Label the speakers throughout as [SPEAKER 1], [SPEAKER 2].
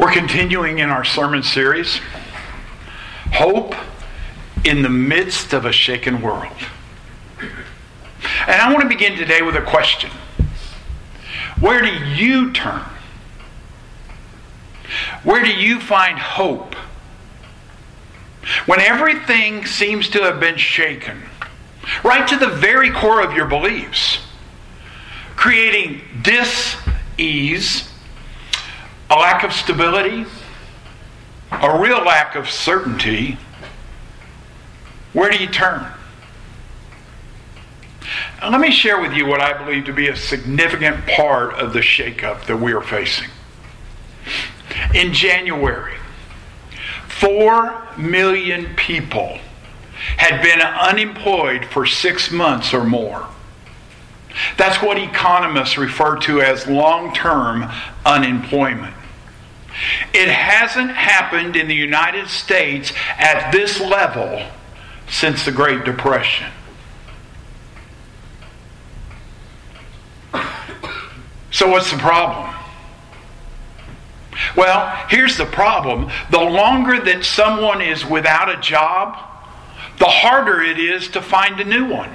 [SPEAKER 1] We're continuing in our sermon series Hope in the Midst of a Shaken World. And I want to begin today with a question Where do you turn? Where do you find hope? When everything seems to have been shaken, right to the very core of your beliefs, creating dis ease, a lack of stability, a real lack of certainty, where do you turn? Let me share with you what I believe to be a significant part of the shakeup that we are facing. In January, 4 million people had been unemployed for six months or more. That's what economists refer to as long term unemployment. It hasn't happened in the United States at this level since the Great Depression. So, what's the problem? Well, here's the problem. The longer that someone is without a job, the harder it is to find a new one.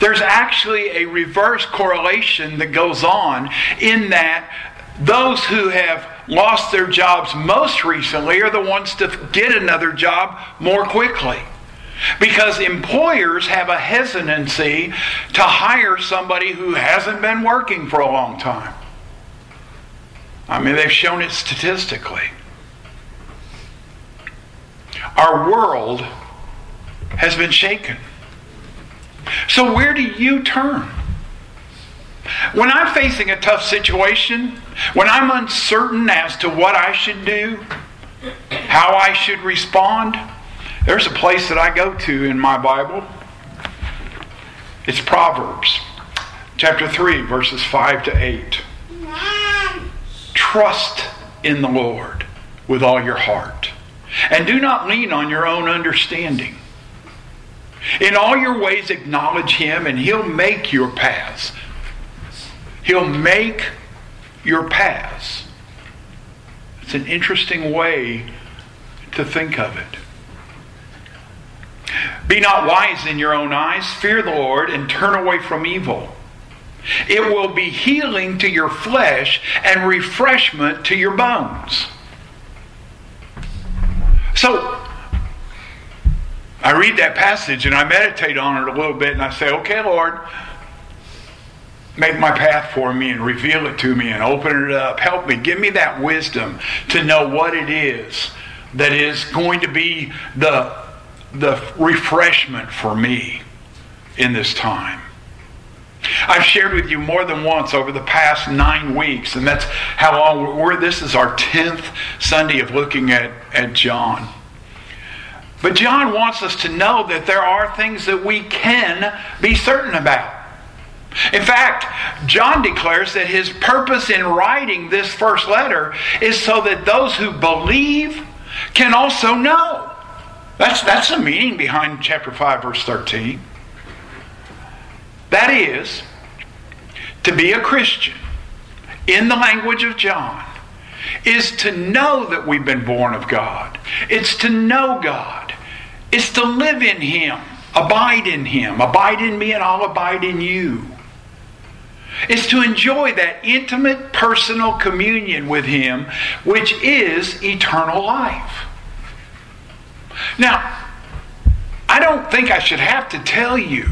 [SPEAKER 1] There's actually a reverse correlation that goes on in that those who have lost their jobs most recently are the ones to get another job more quickly. Because employers have a hesitancy to hire somebody who hasn't been working for a long time. I mean, they've shown it statistically. Our world has been shaken. So, where do you turn? When I'm facing a tough situation, when I'm uncertain as to what I should do, how I should respond, there's a place that I go to in my Bible. It's Proverbs chapter 3, verses 5 to 8. Trust in the Lord with all your heart, and do not lean on your own understanding. In all your ways, acknowledge Him, and He'll make your paths. He'll make your paths. It's an interesting way to think of it. Be not wise in your own eyes. Fear the Lord and turn away from evil. It will be healing to your flesh and refreshment to your bones. So, I read that passage and I meditate on it a little bit and I say, okay, Lord, make my path for me and reveal it to me and open it up. Help me. Give me that wisdom to know what it is that is going to be the, the refreshment for me in this time. I've shared with you more than once over the past nine weeks, and that's how long we're. This is our 10th Sunday of looking at, at John. But John wants us to know that there are things that we can be certain about. In fact, John declares that his purpose in writing this first letter is so that those who believe can also know. That's, that's the meaning behind chapter 5, verse 13. That is, to be a Christian, in the language of John, is to know that we've been born of God. It's to know God It's to live in Him, abide in Him, abide in me, and I'll abide in you. It's to enjoy that intimate personal communion with Him, which is eternal life. Now, I don't think I should have to tell you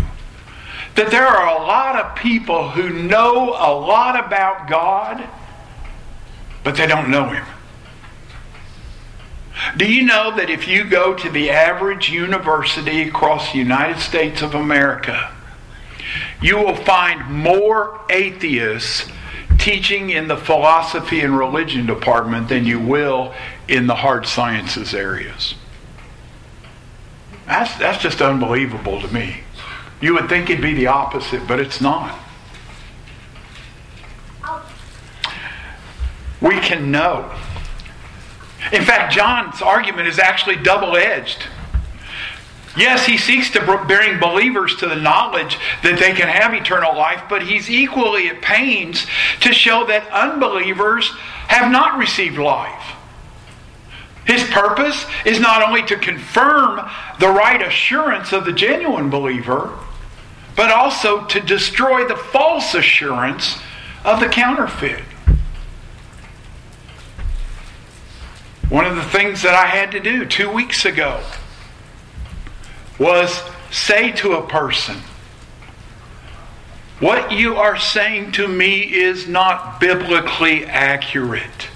[SPEAKER 1] that there are a lot of people who know a lot about God, but they don't know Him. Do you know that if you go to the average university across the United States of America, you will find more atheists teaching in the philosophy and religion department than you will in the hard sciences areas? That's, that's just unbelievable to me. You would think it'd be the opposite, but it's not. We can know in fact, John's argument is actually double edged. Yes, he seeks to bring believers to the knowledge that they can have eternal life, but he's equally at pains to show that unbelievers have not received life. His purpose is not only to confirm the right assurance of the genuine believer, but also to destroy the false assurance of the counterfeit. One of the things that I had to do two weeks ago was say to a person, What you are saying to me is not biblically accurate.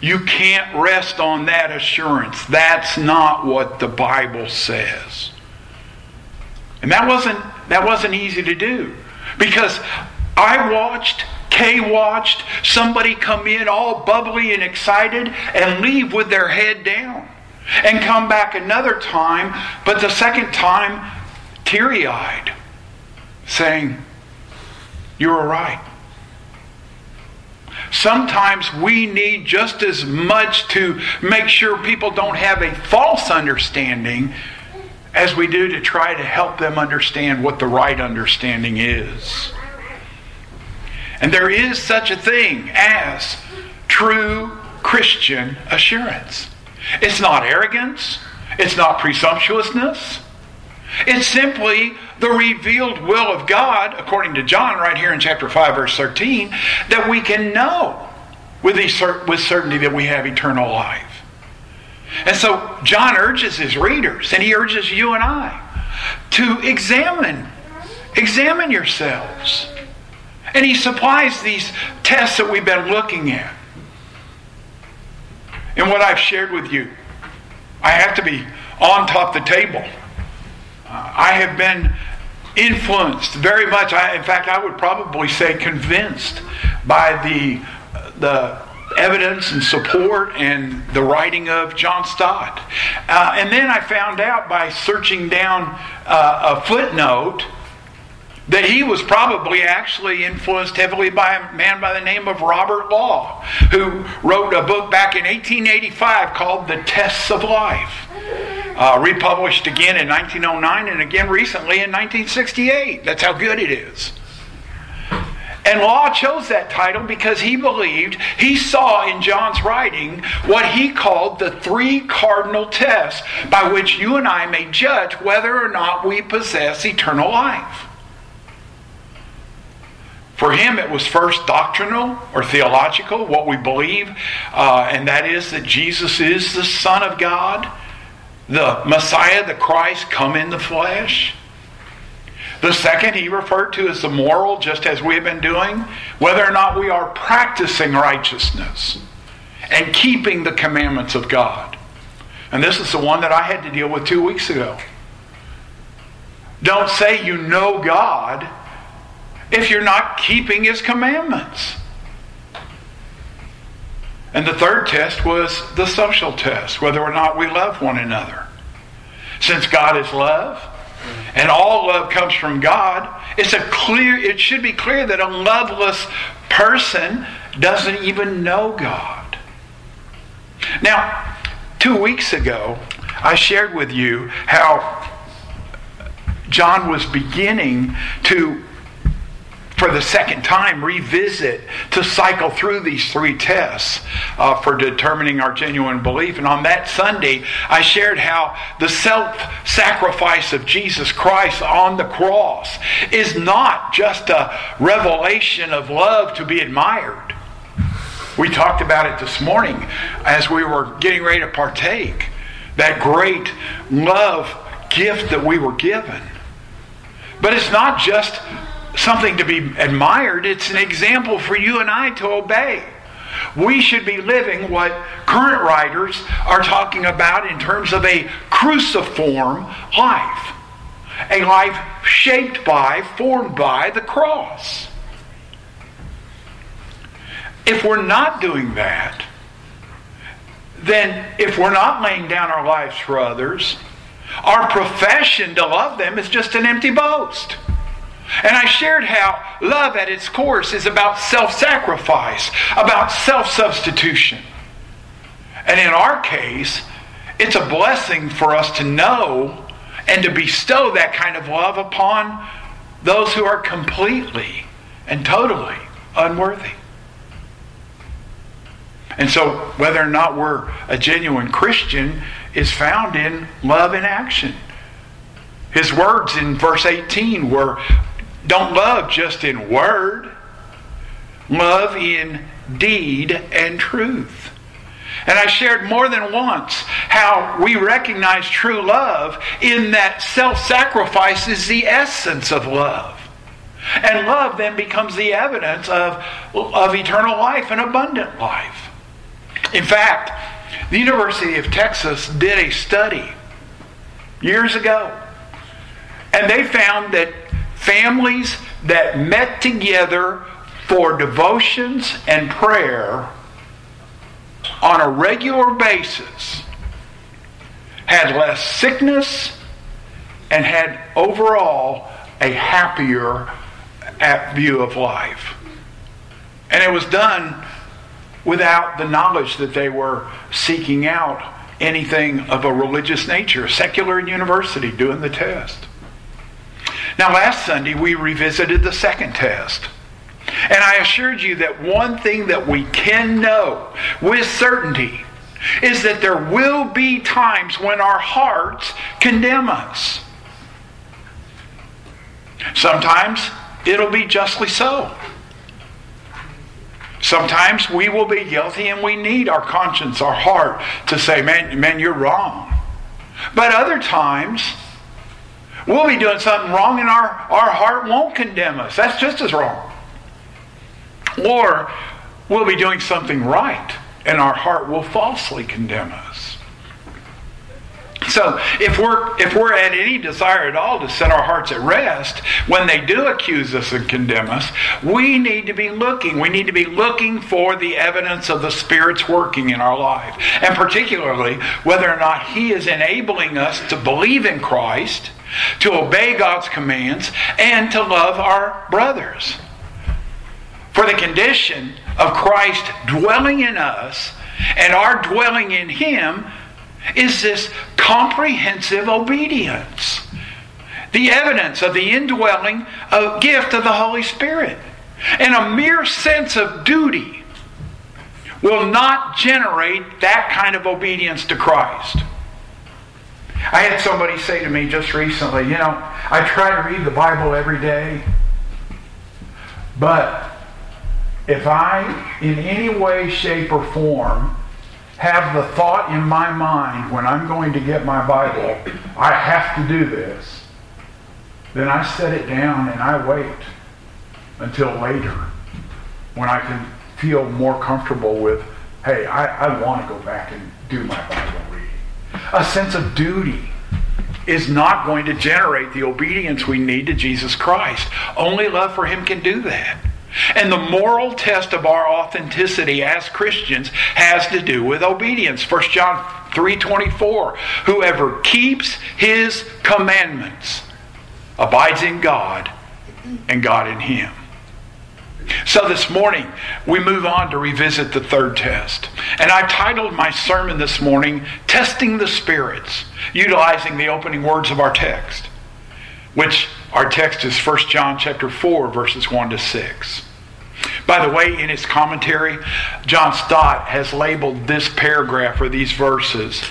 [SPEAKER 1] You can't rest on that assurance. That's not what the Bible says. And that wasn't that wasn't easy to do because I watched Kay watched somebody come in all bubbly and excited and leave with their head down and come back another time, but the second time teary eyed, saying, You were right. Sometimes we need just as much to make sure people don't have a false understanding as we do to try to help them understand what the right understanding is. And there is such a thing as true Christian assurance. It's not arrogance, it's not presumptuousness. It's simply the revealed will of God, according to John, right here in chapter 5, verse 13, that we can know with, with certainty that we have eternal life. And so John urges his readers, and he urges you and I, to examine, examine yourselves. And he supplies these tests that we've been looking at. And what I've shared with you, I have to be on top of the table. I have been influenced very much. I, in fact, I would probably say convinced by the the evidence and support and the writing of John Stott. Uh, and then I found out by searching down uh, a footnote that he was probably actually influenced heavily by a man by the name of Robert Law, who wrote a book back in 1885 called The Tests of Life. Uh, republished again in 1909 and again recently in 1968. That's how good it is. And Law chose that title because he believed he saw in John's writing what he called the three cardinal tests by which you and I may judge whether or not we possess eternal life. Him, it was first doctrinal or theological, what we believe, uh, and that is that Jesus is the Son of God, the Messiah, the Christ, come in the flesh. The second he referred to as the moral, just as we have been doing, whether or not we are practicing righteousness and keeping the commandments of God. And this is the one that I had to deal with two weeks ago. Don't say you know God if you're not keeping his commandments. And the third test was the social test, whether or not we love one another. Since God is love, and all love comes from God, it's a clear it should be clear that a loveless person doesn't even know God. Now, 2 weeks ago, I shared with you how John was beginning to for the second time revisit to cycle through these three tests uh, for determining our genuine belief. And on that Sunday, I shared how the self sacrifice of Jesus Christ on the cross is not just a revelation of love to be admired. We talked about it this morning as we were getting ready to partake. That great love gift that we were given. But it's not just something to be admired, it's an example for you and I to obey. We should be living what current writers are talking about in terms of a cruciform life. A life shaped by, formed by the cross. If we're not doing that, then if we're not laying down our lives for others, our profession to love them is just an empty boast. And I shared how love at its course is about self sacrifice, about self substitution. And in our case, it's a blessing for us to know and to bestow that kind of love upon those who are completely and totally unworthy. And so, whether or not we're a genuine Christian is found in love in action. His words in verse 18 were don't love just in word, love in deed and truth. And I shared more than once how we recognize true love in that self sacrifice is the essence of love. And love then becomes the evidence of, of eternal life and abundant life. In fact, the University of Texas did a study years ago, and they found that families that met together for devotions and prayer on a regular basis had less sickness and had overall a happier view of life. And it was done without the knowledge that they were seeking out anything of a religious nature, secular university doing the test. Now, last Sunday, we revisited the second test. And I assured you that one thing that we can know with certainty is that there will be times when our hearts condemn us. Sometimes it'll be justly so. Sometimes we will be guilty and we need our conscience, our heart, to say, man, man, you're wrong. But other times, we'll be doing something wrong and our, our heart won't condemn us. That's just as wrong. Or we'll be doing something right and our heart will falsely condemn us. So if we're if we're at any desire at all to set our hearts at rest when they do accuse us and condemn us, we need to be looking. We need to be looking for the evidence of the Spirit's working in our life. And particularly whether or not He is enabling us to believe in Christ, to obey God's commands, and to love our brothers. For the condition of Christ dwelling in us and our dwelling in Him is this comprehensive obedience. The evidence of the indwelling of gift of the Holy Spirit. And a mere sense of duty will not generate that kind of obedience to Christ. I had somebody say to me just recently, you know, I try to read the Bible every day, but if I, in any way, shape, or form, have the thought in my mind when I'm going to get my Bible, I have to do this, then I set it down and I wait until later when I can feel more comfortable with, hey, I, I want to go back and do my Bible reading. A sense of duty is not going to generate the obedience we need to Jesus Christ. Only love for Him can do that. And the moral test of our authenticity as Christians has to do with obedience. 1 John 3:24 Whoever keeps his commandments abides in God and God in him. So this morning, we move on to revisit the third test. And I titled my sermon this morning, Testing the Spirits, utilizing the opening words of our text, which our text is 1 John chapter 4 verses 1 to 6. By the way, in his commentary, John Stott has labeled this paragraph or these verses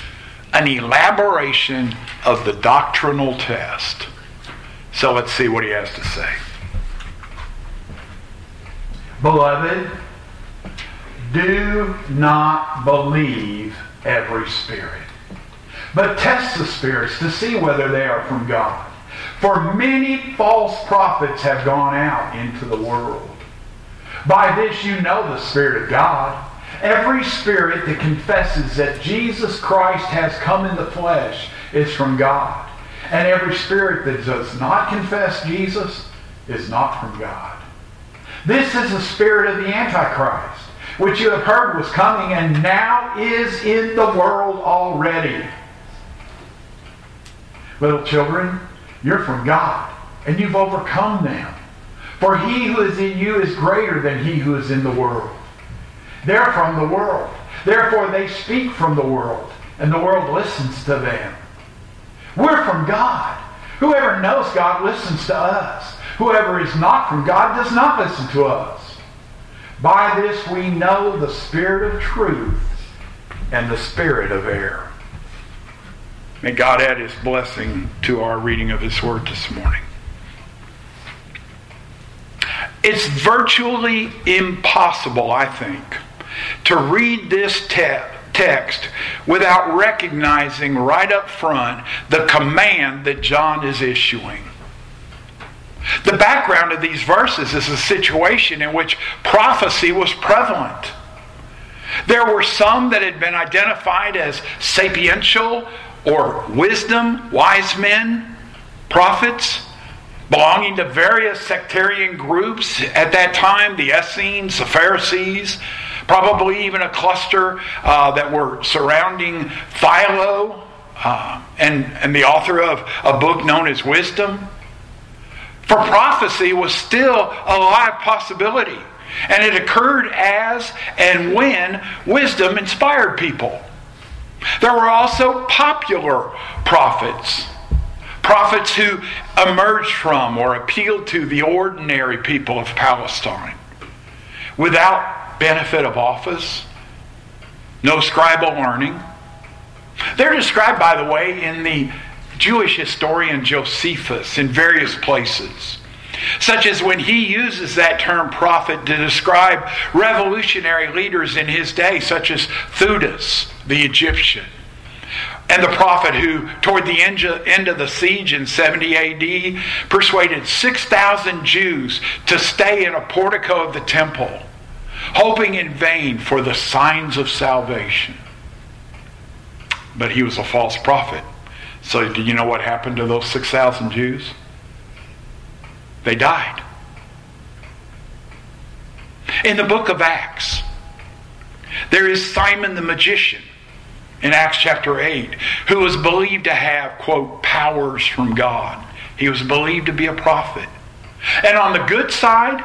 [SPEAKER 1] an elaboration of the doctrinal test. So let's see what he has to say. Beloved, do not believe every spirit, but test the spirits to see whether they are from God. For many false prophets have gone out into the world. By this you know the Spirit of God. Every spirit that confesses that Jesus Christ has come in the flesh is from God. And every spirit that does not confess Jesus is not from God. This is the spirit of the Antichrist, which you have heard was coming and now is in the world already. Little children, you're from God, and you've overcome them. For he who is in you is greater than he who is in the world. They're from the world. Therefore, they speak from the world, and the world listens to them. We're from God. Whoever knows God listens to us. Whoever is not from God does not listen to us. By this we know the spirit of truth and the spirit of error. May God add his blessing to our reading of his word this morning. It's virtually impossible, I think, to read this te- text without recognizing right up front the command that John is issuing. The background of these verses is a situation in which prophecy was prevalent. There were some that had been identified as sapiential or wisdom, wise men, prophets, belonging to various sectarian groups at that time the Essenes, the Pharisees, probably even a cluster uh, that were surrounding Philo uh, and, and the author of a book known as Wisdom. For prophecy was still a live possibility. And it occurred as and when wisdom inspired people. There were also popular prophets, prophets who emerged from or appealed to the ordinary people of Palestine without benefit of office, no scribal learning. They're described, by the way, in the Jewish historian Josephus in various places, such as when he uses that term prophet to describe revolutionary leaders in his day, such as Theudas, the Egyptian, and the prophet who, toward the end of the siege in 70 AD, persuaded 6,000 Jews to stay in a portico of the temple, hoping in vain for the signs of salvation. But he was a false prophet. So, do you know what happened to those 6,000 Jews? They died. In the book of Acts, there is Simon the magician in Acts chapter 8 who was believed to have, quote, powers from God. He was believed to be a prophet. And on the good side,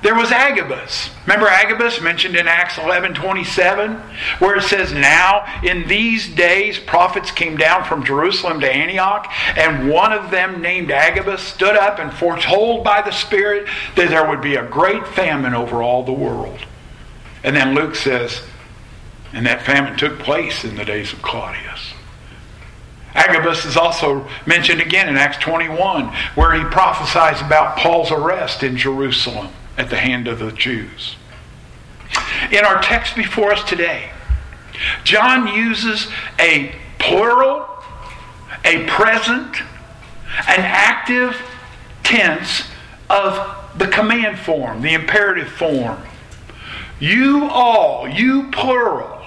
[SPEAKER 1] there was Agabus. Remember Agabus mentioned in Acts 11 27, where it says, Now in these days prophets came down from Jerusalem to Antioch, and one of them, named Agabus, stood up and foretold by the Spirit that there would be a great famine over all the world. And then Luke says, And that famine took place in the days of Claudius. Agabus is also mentioned again in Acts 21, where he prophesies about Paul's arrest in Jerusalem at the hand of the Jews. In our text before us today, John uses a plural, a present, an active tense of the command form, the imperative form. You all, you plural,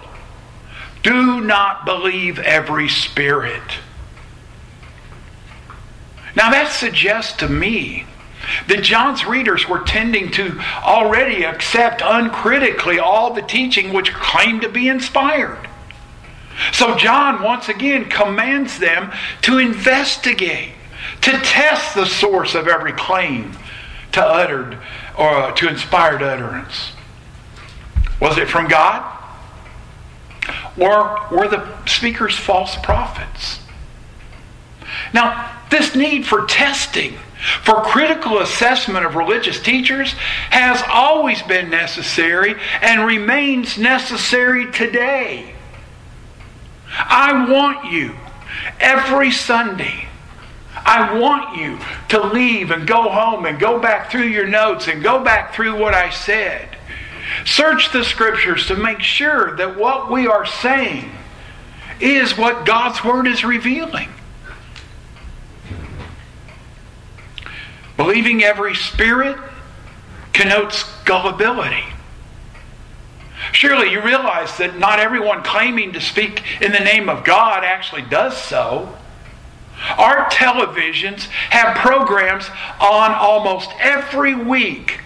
[SPEAKER 1] do not believe every spirit. Now that suggests to me that John's readers were tending to already accept uncritically all the teaching which claimed to be inspired. So John once again commands them to investigate, to test the source of every claim to uttered or to inspired utterance. Was it from God? Or were the speakers false prophets? Now, this need for testing for critical assessment of religious teachers has always been necessary and remains necessary today. I want you every Sunday. I want you to leave and go home and go back through your notes and go back through what I said. Search the scriptures to make sure that what we are saying is what God's Word is revealing. Believing every spirit connotes gullibility. Surely you realize that not everyone claiming to speak in the name of God actually does so. Our televisions have programs on almost every week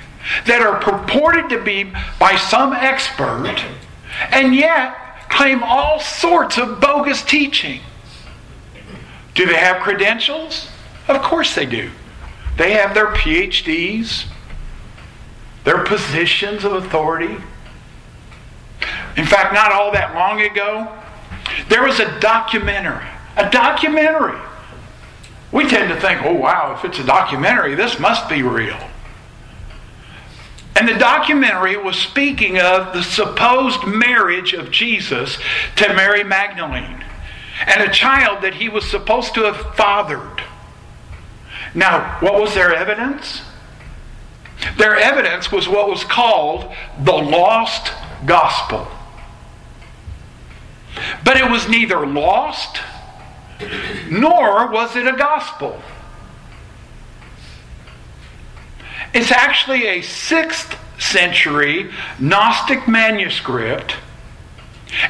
[SPEAKER 1] that are purported to be by some expert and yet claim all sorts of bogus teaching. Do they have credentials? Of course they do. They have their PhDs, their positions of authority. In fact, not all that long ago, There was a documentary. A documentary. We tend to think, oh, wow, if it's a documentary, this must be real. And the documentary was speaking of the supposed marriage of Jesus to Mary Magdalene and a child that he was supposed to have fathered. Now, what was their evidence? Their evidence was what was called the lost gospel. But it was neither lost nor was it a gospel. It's actually a 6th century Gnostic manuscript,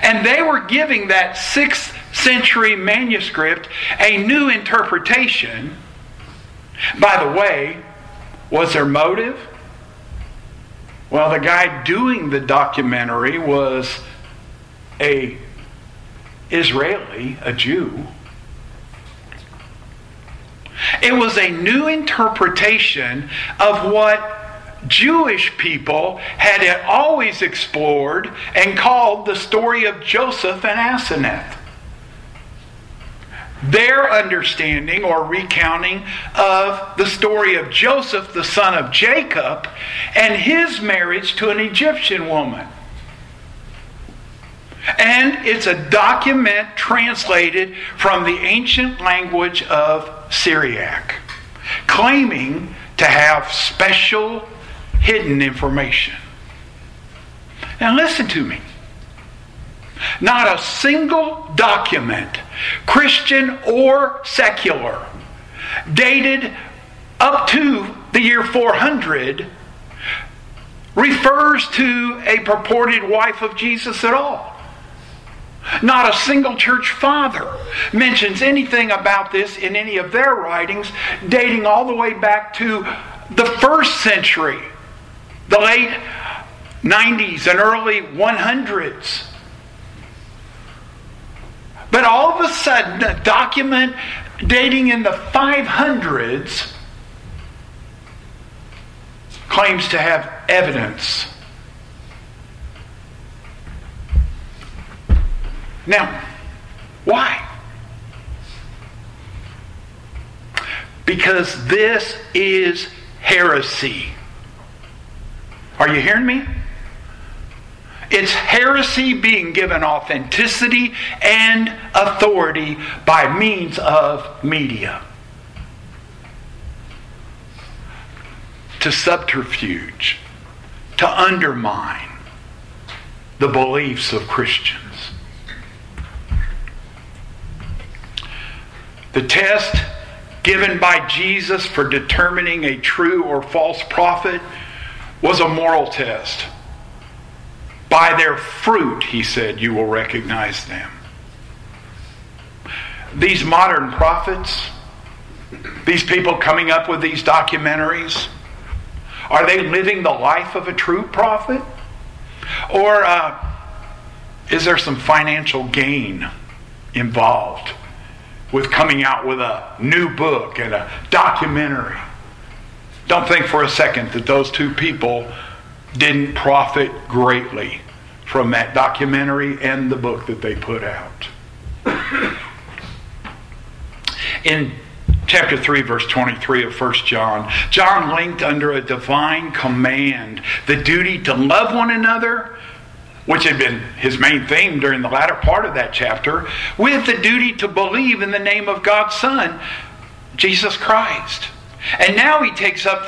[SPEAKER 1] and they were giving that 6th century manuscript a new interpretation. By the way, was their motive? Well, the guy doing the documentary was a Israeli, a Jew. It was a new interpretation of what Jewish people had always explored and called the story of Joseph and Asenath. Their understanding or recounting of the story of Joseph, the son of Jacob, and his marriage to an Egyptian woman. And it's a document translated from the ancient language of Syriac, claiming to have special hidden information. Now, listen to me. Not a single document, Christian or secular, dated up to the year 400 refers to a purported wife of Jesus at all. Not a single church father mentions anything about this in any of their writings, dating all the way back to the first century, the late 90s and early 100s. But all of a sudden, a document dating in the 500s claims to have evidence Now, why? Because this is heresy. Are you hearing me? It's heresy being given authenticity and authority by means of media. To subterfuge, to undermine the beliefs of Christians. The test given by Jesus for determining a true or false prophet was a moral test. By their fruit, he said, you will recognize them. These modern prophets, these people coming up with these documentaries, are they living the life of a true prophet? Or uh, is there some financial gain involved? with coming out with a new book and a documentary. Don't think for a second that those two people didn't profit greatly from that documentary and the book that they put out. In chapter 3 verse 23 of 1 john john linked under a divine command the duty to love one another which had been his main theme during the latter part of that chapter, with the duty to believe in the name of God's Son, Jesus Christ. And now he takes up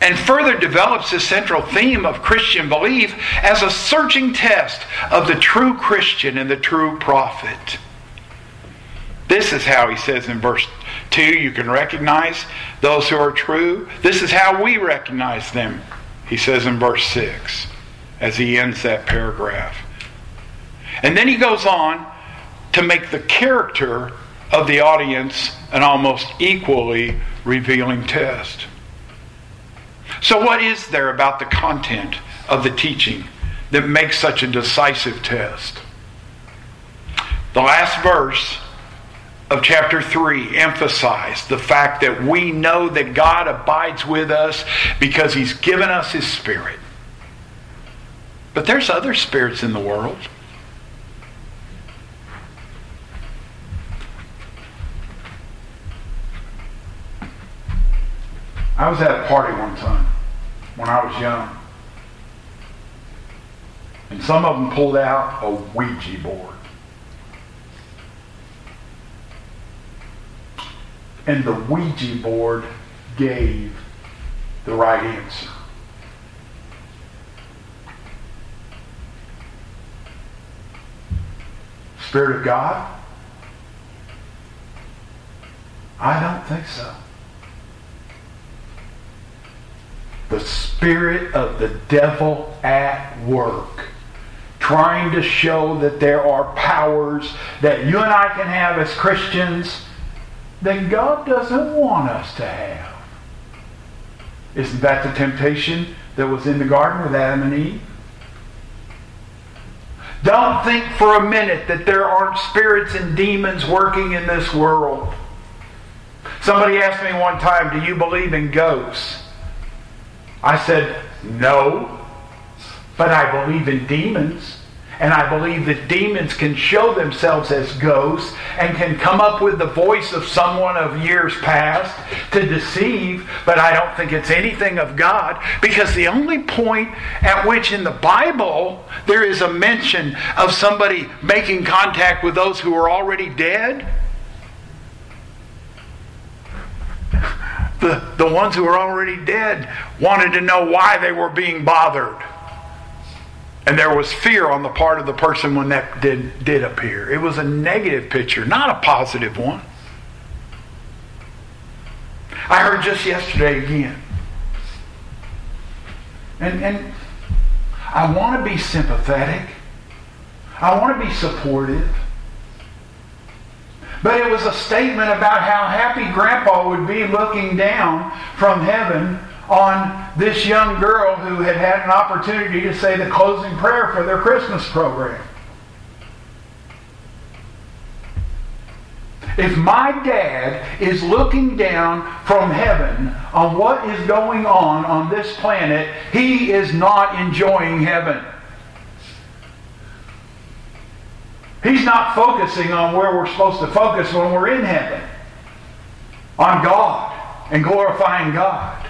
[SPEAKER 1] and further develops the central theme of Christian belief as a searching test of the true Christian and the true prophet. This is how he says in verse 2 you can recognize those who are true. This is how we recognize them, he says in verse 6 as he ends that paragraph. And then he goes on to make the character of the audience an almost equally revealing test. So, what is there about the content of the teaching that makes such a decisive test? The last verse of chapter 3 emphasized the fact that we know that God abides with us because He's given us His Spirit. But there's other spirits in the world. I was at a party one time when I was young. And some of them pulled out a Ouija board. And the Ouija board gave the right answer. Spirit of God? I don't think so. The spirit of the devil at work, trying to show that there are powers that you and I can have as Christians that God doesn't want us to have. Isn't that the temptation that was in the garden with Adam and Eve? Don't think for a minute that there aren't spirits and demons working in this world. Somebody asked me one time, Do you believe in ghosts? I said, No, but I believe in demons. And I believe that demons can show themselves as ghosts and can come up with the voice of someone of years past to deceive, but I don't think it's anything of God because the only point at which in the Bible there is a mention of somebody making contact with those who are already dead. The, the ones who were already dead wanted to know why they were being bothered. And there was fear on the part of the person when that did, did appear. It was a negative picture, not a positive one. I heard just yesterday again. And, and I want to be sympathetic. I want to be supportive. But it was a statement about how happy Grandpa would be looking down from heaven on this young girl who had had an opportunity to say the closing prayer for their Christmas program. If my dad is looking down from heaven on what is going on on this planet, he is not enjoying heaven. He's not focusing on where we're supposed to focus when we're in heaven on God and glorifying God.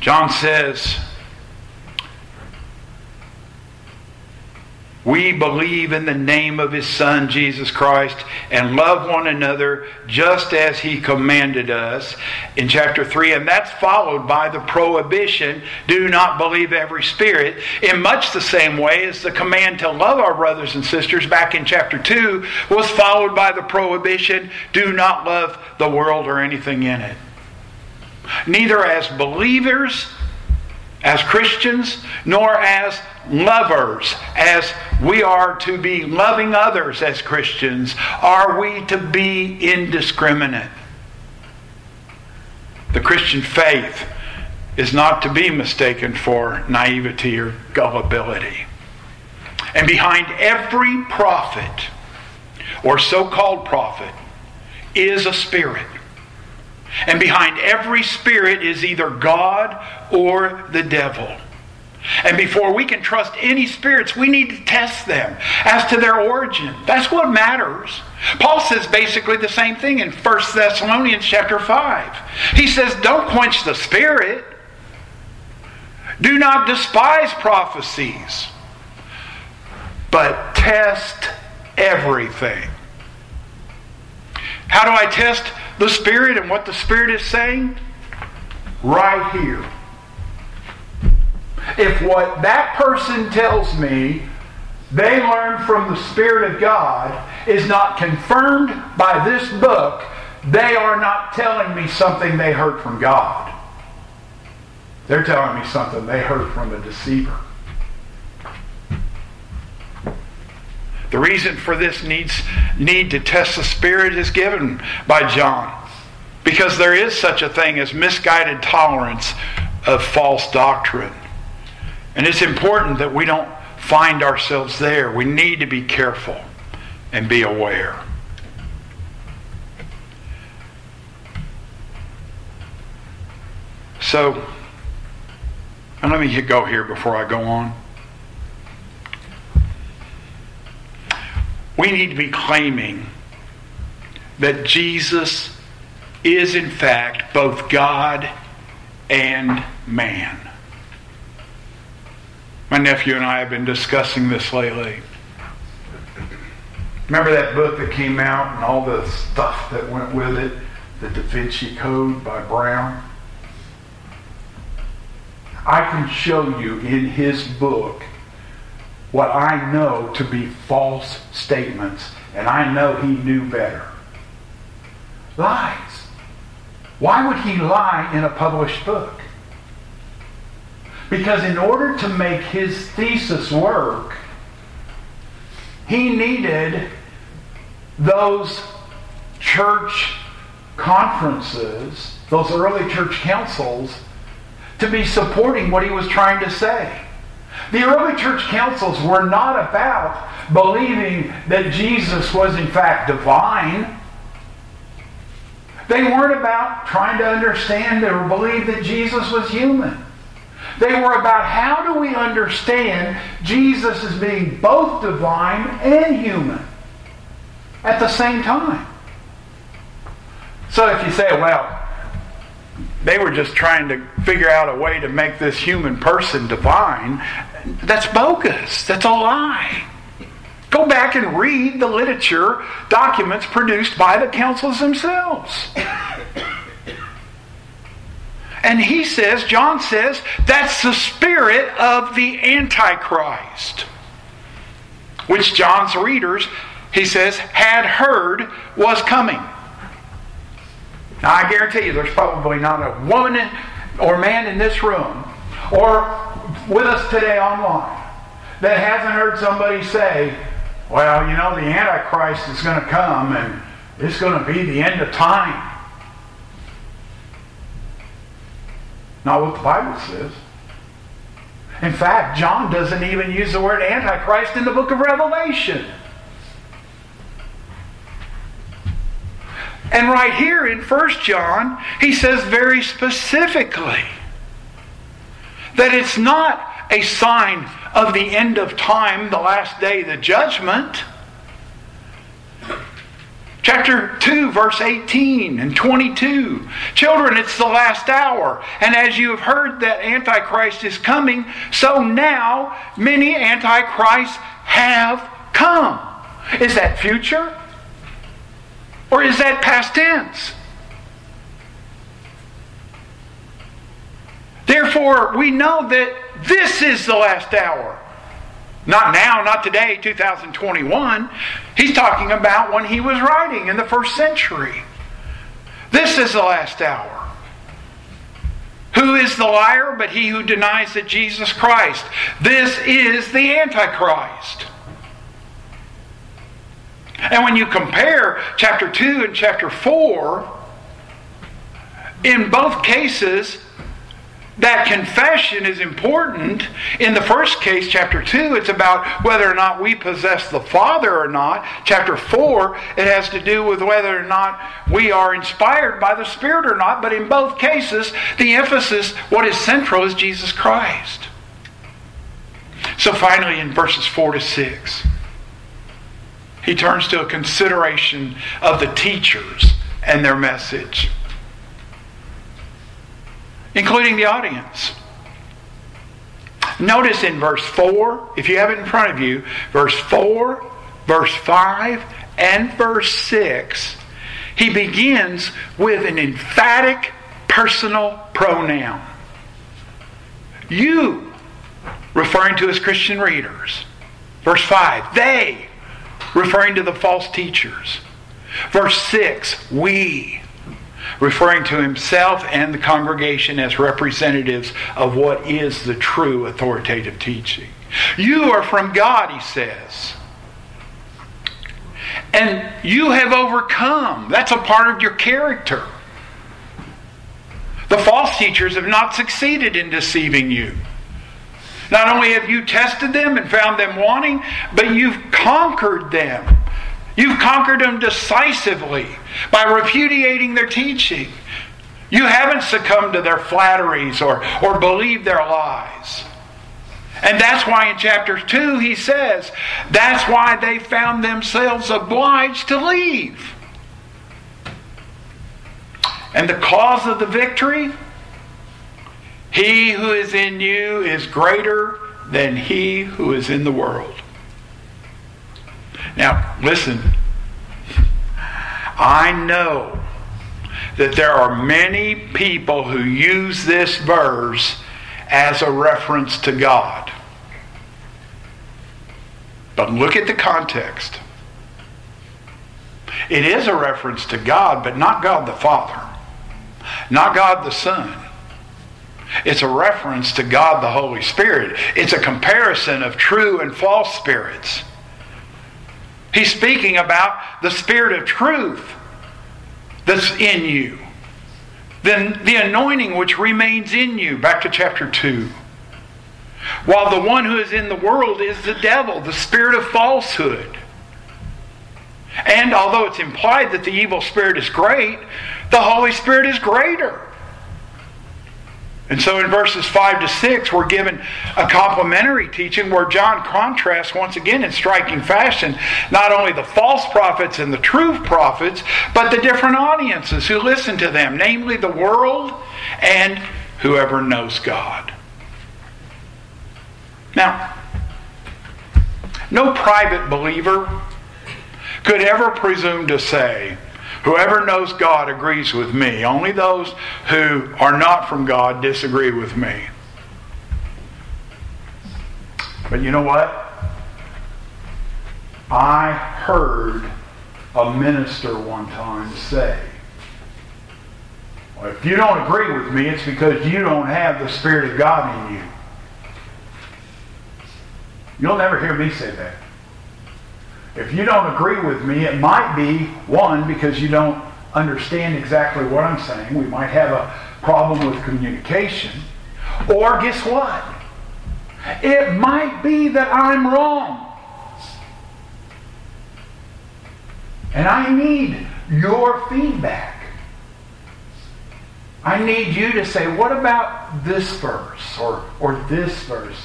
[SPEAKER 1] John says, We believe in the name of His Son, Jesus Christ, and love one another just as He commanded us in chapter 3. And that's followed by the prohibition do not believe every spirit, in much the same way as the command to love our brothers and sisters back in chapter 2 was followed by the prohibition do not love the world or anything in it neither as believers, as Christians, nor as lovers, as we are to be loving others as Christians, are we to be indiscriminate. The Christian faith is not to be mistaken for naivety or gullibility. And behind every prophet or so called prophet is a spirit. And behind every spirit is either God or the devil. And before we can trust any spirits, we need to test them as to their origin. That's what matters. Paul says basically the same thing in 1 Thessalonians chapter 5. He says, Don't quench the spirit. Do not despise prophecies, but test everything. How do I test the Spirit and what the Spirit is saying? Right here. If what that person tells me they learned from the Spirit of God is not confirmed by this book, they are not telling me something they heard from God. They're telling me something they heard from a deceiver. The reason for this needs, need to test the Spirit is given by John. Because there is such a thing as misguided tolerance of false doctrine. And it's important that we don't find ourselves there. We need to be careful and be aware. So, and let me go here before I go on. We need to be claiming that Jesus is, in fact, both God and man. My nephew and I have been discussing this lately. Remember that book that came out and all the stuff that went with it? The Da Vinci Code by Brown? I can show you in his book what I know to be false statements, and I know he knew better. Lies. Why would he lie in a published book? Because in order to make his thesis work, he needed those church conferences, those early church councils, to be supporting what he was trying to say. The early church councils were not about believing that Jesus was in fact divine. They weren't about trying to understand or believe that Jesus was human. They were about how do we understand Jesus as being both divine and human at the same time. So if you say, well, they were just trying to figure out a way to make this human person divine, that's bogus. That's a lie. Go back and read the literature documents produced by the councils themselves. And he says, John says, that's the spirit of the Antichrist, which John's readers, he says, had heard was coming. Now, I guarantee you, there's probably not a woman or man in this room or with us today online that hasn't heard somebody say, well, you know, the Antichrist is going to come and it's going to be the end of time. Not what the Bible says. In fact, John doesn't even use the word Antichrist in the book of Revelation. And right here in 1 John, he says very specifically that it's not a sign of the end of time, the last day, the judgment. Chapter 2, verse 18 and 22. Children, it's the last hour. And as you have heard that Antichrist is coming, so now many Antichrists have come. Is that future? Or is that past tense? Therefore, we know that this is the last hour. Not now, not today, 2021. He's talking about when he was writing in the first century. This is the last hour. Who is the liar but he who denies that Jesus Christ? This is the Antichrist. And when you compare chapter 2 and chapter 4, in both cases, that confession is important. In the first case, chapter 2, it's about whether or not we possess the Father or not. Chapter 4, it has to do with whether or not we are inspired by the Spirit or not. But in both cases, the emphasis, what is central, is Jesus Christ. So finally, in verses 4 to 6, he turns to a consideration of the teachers and their message including the audience. Notice in verse 4, if you have it in front of you, verse 4, verse 5, and verse 6, he begins with an emphatic personal pronoun. You, referring to his Christian readers. Verse 5, they, referring to the false teachers. Verse 6, we, referring to himself and the congregation as representatives of what is the true authoritative teaching. You are from God, he says. And you have overcome. That's a part of your character. The false teachers have not succeeded in deceiving you. Not only have you tested them and found them wanting, but you've conquered them You've conquered them decisively by repudiating their teaching. You haven't succumbed to their flatteries or, or believed their lies. And that's why in chapter 2 he says, that's why they found themselves obliged to leave. And the cause of the victory? He who is in you is greater than he who is in the world. Now, listen. I know that there are many people who use this verse as a reference to God. But look at the context. It is a reference to God, but not God the Father, not God the Son. It's a reference to God the Holy Spirit. It's a comparison of true and false spirits. He's speaking about the spirit of truth that's in you. Then the anointing which remains in you. Back to chapter 2. While the one who is in the world is the devil, the spirit of falsehood. And although it's implied that the evil spirit is great, the Holy Spirit is greater. And so in verses 5 to 6, we're given a complementary teaching where John contrasts once again in striking fashion not only the false prophets and the true prophets, but the different audiences who listen to them, namely the world and whoever knows God. Now, no private believer could ever presume to say, Whoever knows God agrees with me. Only those who are not from God disagree with me. But you know what? I heard a minister one time say, well, if you don't agree with me, it's because you don't have the Spirit of God in you. You'll never hear me say that. If you don't agree with me, it might be, one, because you don't understand exactly what I'm saying. We might have a problem with communication. Or guess what? It might be that I'm wrong. And I need your feedback. I need you to say, what about this verse or, or this verse?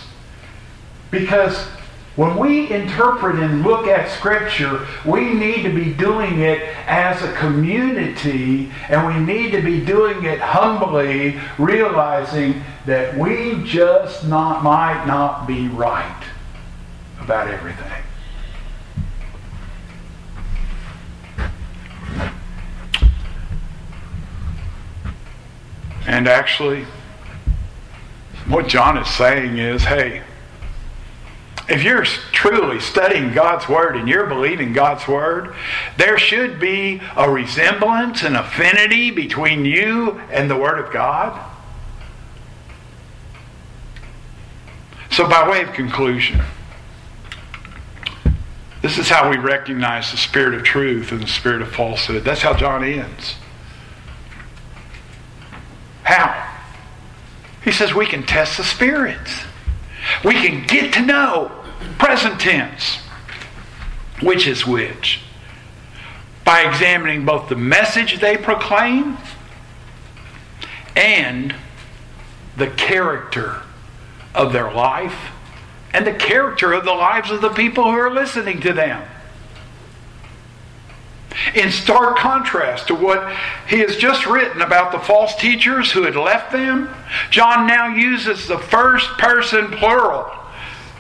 [SPEAKER 1] Because when we interpret and look at Scripture, we need to be doing it as a community and we need to be doing it humbly, realizing that we just not, might not be right about everything. And actually, what John is saying is hey, if you're truly studying God's Word and you're believing God's Word, there should be a resemblance, an affinity between you and the Word of God. So, by way of conclusion, this is how we recognize the spirit of truth and the spirit of falsehood. That's how John ends. How? He says we can test the spirits. We can get to know Present tense. Which is which? By examining both the message they proclaim and the character of their life and the character of the lives of the people who are listening to them. In stark contrast to what he has just written about the false teachers who had left them, John now uses the first person plural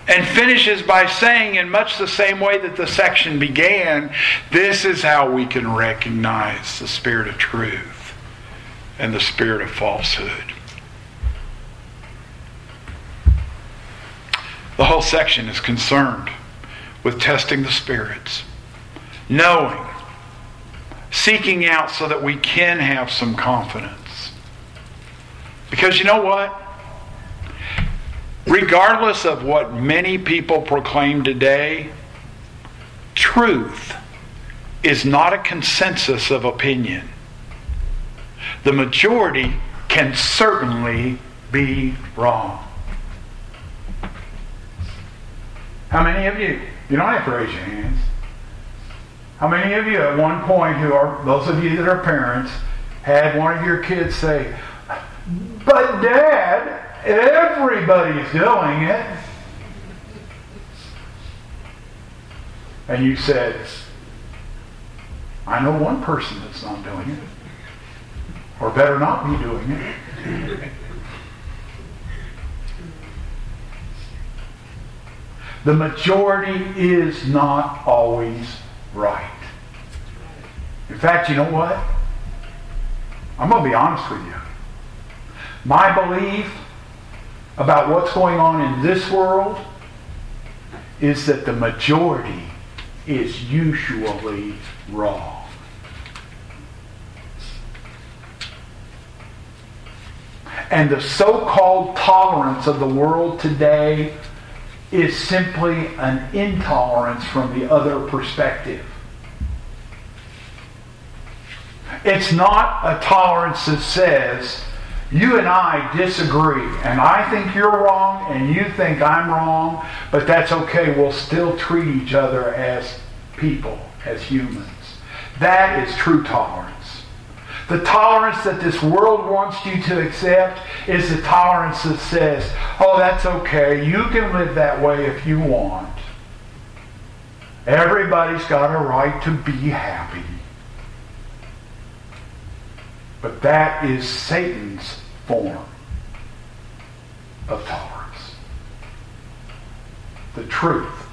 [SPEAKER 1] and finishes by saying, in much the same way that the section began, this is how we can recognize the spirit of truth and the spirit of falsehood. The whole section is concerned with testing the spirits, knowing, seeking out so that we can have some confidence. Because you know what? Regardless of what many people proclaim today, truth is not a consensus of opinion. The majority can certainly be wrong. How many of you, you don't have to raise your hands. How many of you at one point who are, those of you that are parents, had one of your kids say, But dad, Everybody's doing it. And you said, I know one person that's not doing it. or better not be doing it. The majority is not always right. In fact, you know what? I'm going to be honest with you. My belief about what's going on in this world is that the majority is usually wrong. And the so called tolerance of the world today is simply an intolerance from the other perspective. It's not a tolerance that says, you and I disagree, and I think you're wrong, and you think I'm wrong, but that's okay. We'll still treat each other as people, as humans. That is true tolerance. The tolerance that this world wants you to accept is the tolerance that says, oh, that's okay. You can live that way if you want. Everybody's got a right to be happy. But that is Satan's form of tolerance. The truth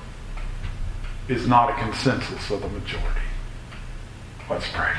[SPEAKER 1] is not a consensus of the majority. Let's pray.